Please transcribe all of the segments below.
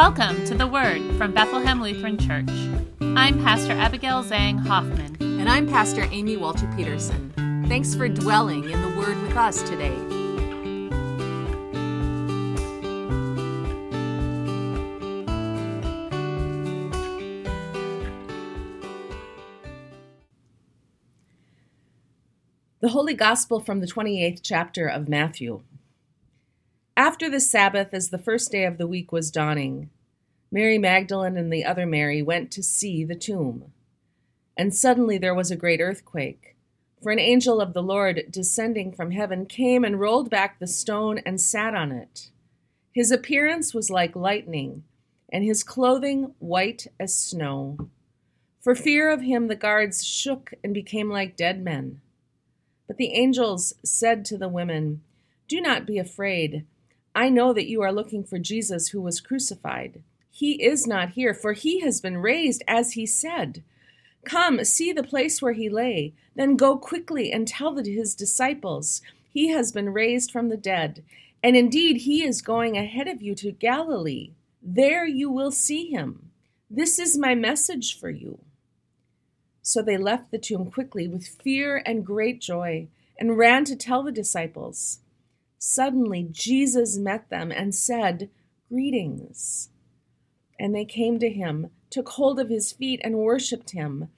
Welcome to the Word from Bethlehem Lutheran Church. I'm Pastor Abigail Zhang Hoffman. And I'm Pastor Amy Walter Peterson. Thanks for dwelling in the Word with us today. The Holy Gospel from the 28th chapter of Matthew. After the Sabbath, as the first day of the week was dawning, Mary Magdalene and the other Mary went to see the tomb. And suddenly there was a great earthquake, for an angel of the Lord descending from heaven came and rolled back the stone and sat on it. His appearance was like lightning, and his clothing white as snow. For fear of him, the guards shook and became like dead men. But the angels said to the women, Do not be afraid. I know that you are looking for Jesus who was crucified. He is not here, for he has been raised as he said. Come, see the place where he lay. Then go quickly and tell his disciples, He has been raised from the dead. And indeed, he is going ahead of you to Galilee. There you will see him. This is my message for you. So they left the tomb quickly with fear and great joy and ran to tell the disciples. Suddenly Jesus met them and said, Greetings. And they came to him, took hold of his feet, and worshipped him.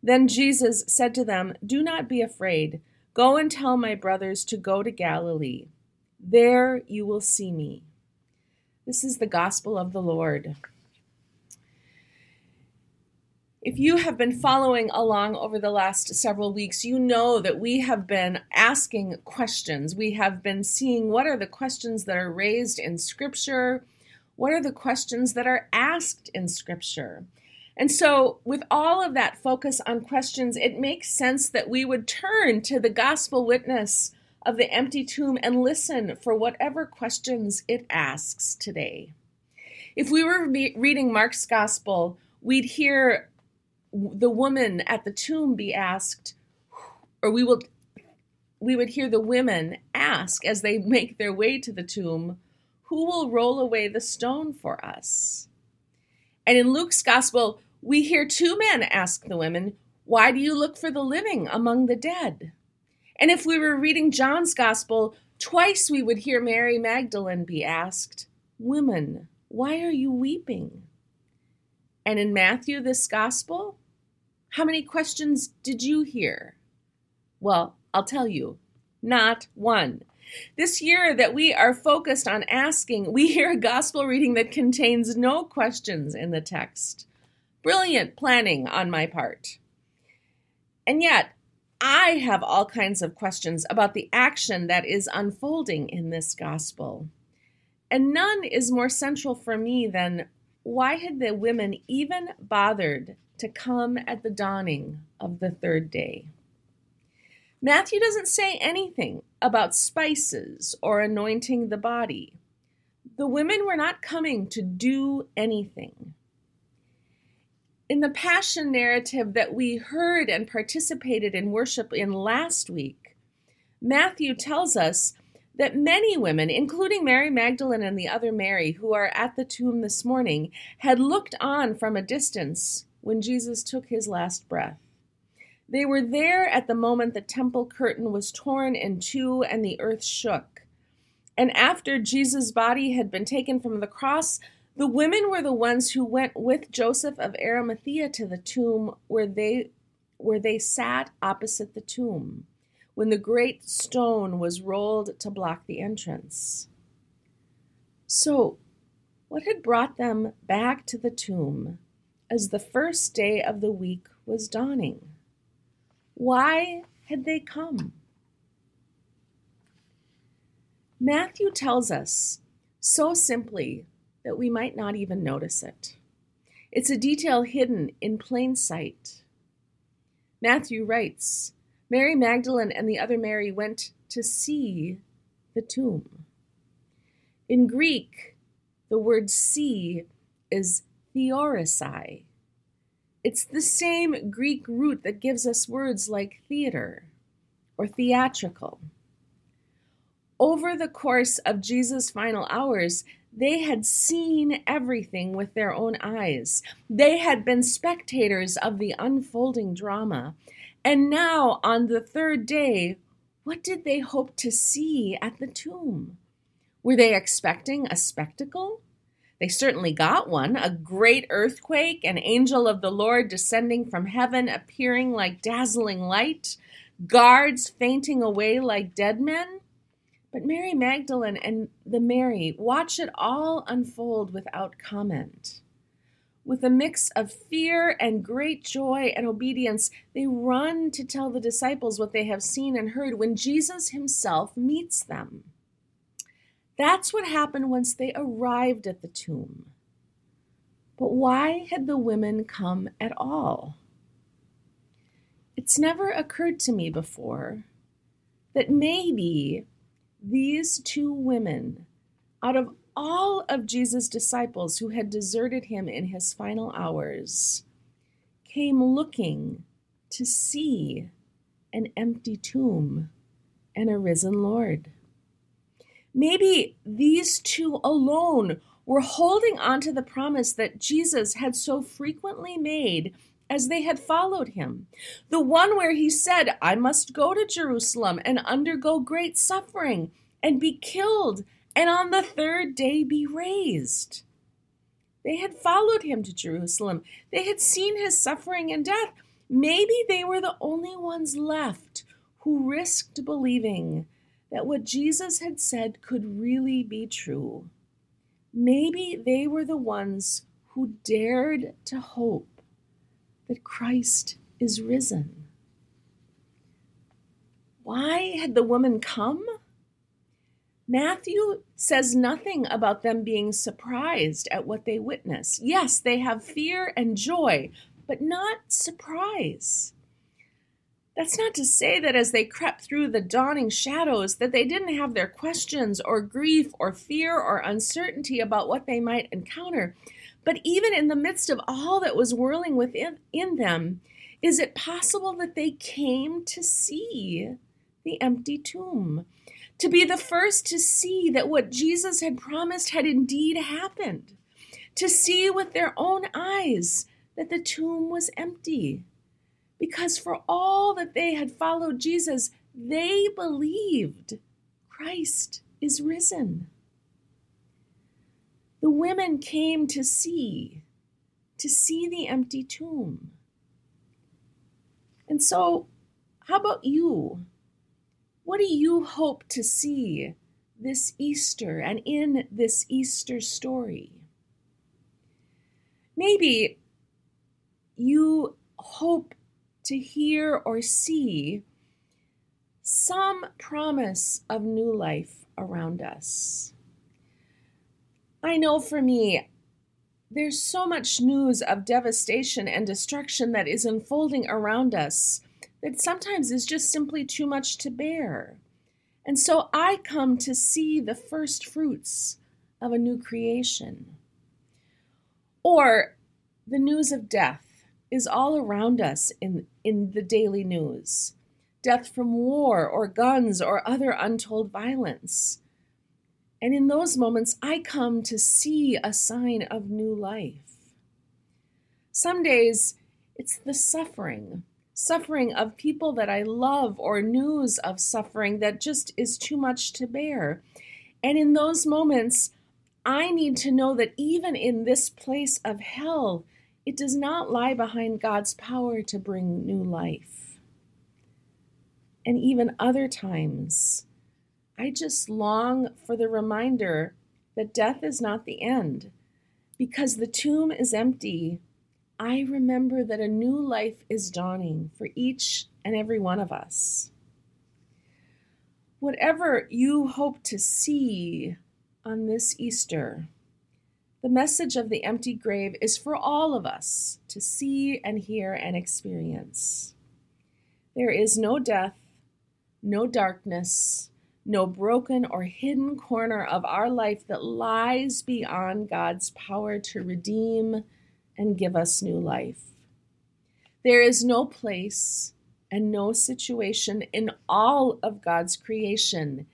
Then Jesus said to them, Do not be afraid. Go and tell my brothers to go to Galilee. There you will see me. This is the gospel of the Lord. If you have been following along over the last several weeks, you know that we have been asking questions. We have been seeing what are the questions that are raised in Scripture, what are the questions that are asked in Scripture. And so, with all of that focus on questions, it makes sense that we would turn to the gospel witness of the empty tomb and listen for whatever questions it asks today. If we were reading Mark's gospel, we'd hear the woman at the tomb be asked, or we will we would hear the women ask as they make their way to the tomb, who will roll away the stone for us? And in Luke's gospel, we hear two men ask the women, Why do you look for the living among the dead? And if we were reading John's gospel, twice we would hear Mary Magdalene be asked, Women, why are you weeping? And in Matthew, this gospel, how many questions did you hear? Well, I'll tell you, not one. This year that we are focused on asking, we hear a gospel reading that contains no questions in the text. Brilliant planning on my part. And yet, I have all kinds of questions about the action that is unfolding in this gospel. And none is more central for me than why had the women even bothered to come at the dawning of the third day. Matthew doesn't say anything about spices or anointing the body. The women were not coming to do anything. In the Passion narrative that we heard and participated in worship in last week, Matthew tells us that many women, including Mary Magdalene and the other Mary who are at the tomb this morning, had looked on from a distance when Jesus took his last breath. They were there at the moment the temple curtain was torn in two and the earth shook. And after Jesus' body had been taken from the cross, the women were the ones who went with Joseph of Arimathea to the tomb where they where they sat opposite the tomb when the great stone was rolled to block the entrance. So, what had brought them back to the tomb as the first day of the week was dawning. Why had they come? Matthew tells us so simply that we might not even notice it. It's a detail hidden in plain sight. Matthew writes Mary Magdalene and the other Mary went to see the tomb. In Greek, the word see is theorisai. It's the same Greek root that gives us words like theater or theatrical. Over the course of Jesus' final hours, they had seen everything with their own eyes. They had been spectators of the unfolding drama. And now, on the third day, what did they hope to see at the tomb? Were they expecting a spectacle? They certainly got one a great earthquake, an angel of the Lord descending from heaven, appearing like dazzling light, guards fainting away like dead men. But Mary Magdalene and the Mary watch it all unfold without comment. With a mix of fear and great joy and obedience, they run to tell the disciples what they have seen and heard when Jesus himself meets them. That's what happened once they arrived at the tomb. But why had the women come at all? It's never occurred to me before that maybe these two women, out of all of Jesus' disciples who had deserted him in his final hours, came looking to see an empty tomb and a risen Lord. Maybe these two alone were holding on to the promise that Jesus had so frequently made as they had followed him. The one where he said, I must go to Jerusalem and undergo great suffering and be killed, and on the third day be raised. They had followed him to Jerusalem, they had seen his suffering and death. Maybe they were the only ones left who risked believing that what Jesus had said could really be true. Maybe they were the ones who dared to hope that Christ is risen. Why had the woman come? Matthew says nothing about them being surprised at what they witness. Yes, they have fear and joy, but not surprise. That's not to say that as they crept through the dawning shadows that they didn't have their questions or grief or fear or uncertainty about what they might encounter. But even in the midst of all that was whirling within in them, is it possible that they came to see the empty tomb? To be the first to see that what Jesus had promised had indeed happened, to see with their own eyes that the tomb was empty because for all that they had followed Jesus, they believed Christ is risen. The women came to see, to see the empty tomb. And so, how about you? What do you hope to see this Easter and in this Easter story? Maybe you hope to hear or see some promise of new life around us. I know for me, there's so much news of devastation and destruction that is unfolding around us that sometimes is just simply too much to bear. And so I come to see the first fruits of a new creation. Or the news of death is all around us in, in the daily news death from war or guns or other untold violence. And in those moments, I come to see a sign of new life. Some days, it's the suffering, suffering of people that I love, or news of suffering that just is too much to bear. And in those moments, I need to know that even in this place of hell, it does not lie behind God's power to bring new life. And even other times, I just long for the reminder that death is not the end. Because the tomb is empty, I remember that a new life is dawning for each and every one of us. Whatever you hope to see on this Easter, the message of the empty grave is for all of us to see and hear and experience. There is no death, no darkness, no broken or hidden corner of our life that lies beyond God's power to redeem and give us new life. There is no place and no situation in all of God's creation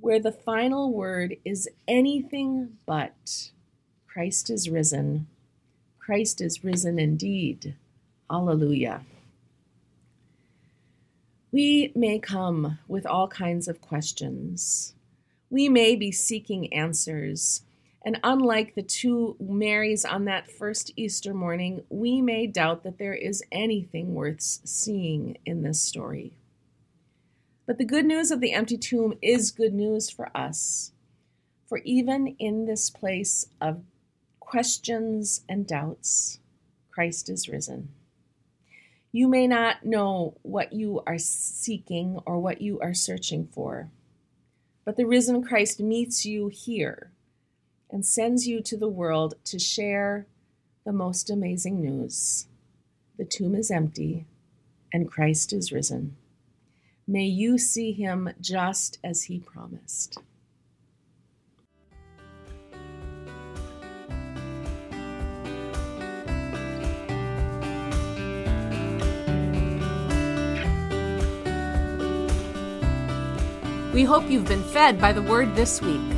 where the final word is anything but Christ is risen. Christ is risen indeed. Alleluia. We may come with all kinds of questions. We may be seeking answers. And unlike the two Marys on that first Easter morning, we may doubt that there is anything worth seeing in this story. But the good news of the empty tomb is good news for us. For even in this place of questions and doubts, Christ is risen. You may not know what you are seeking or what you are searching for, but the risen Christ meets you here and sends you to the world to share the most amazing news. The tomb is empty and Christ is risen. May you see him just as he promised. We hope you've been fed by the word this week.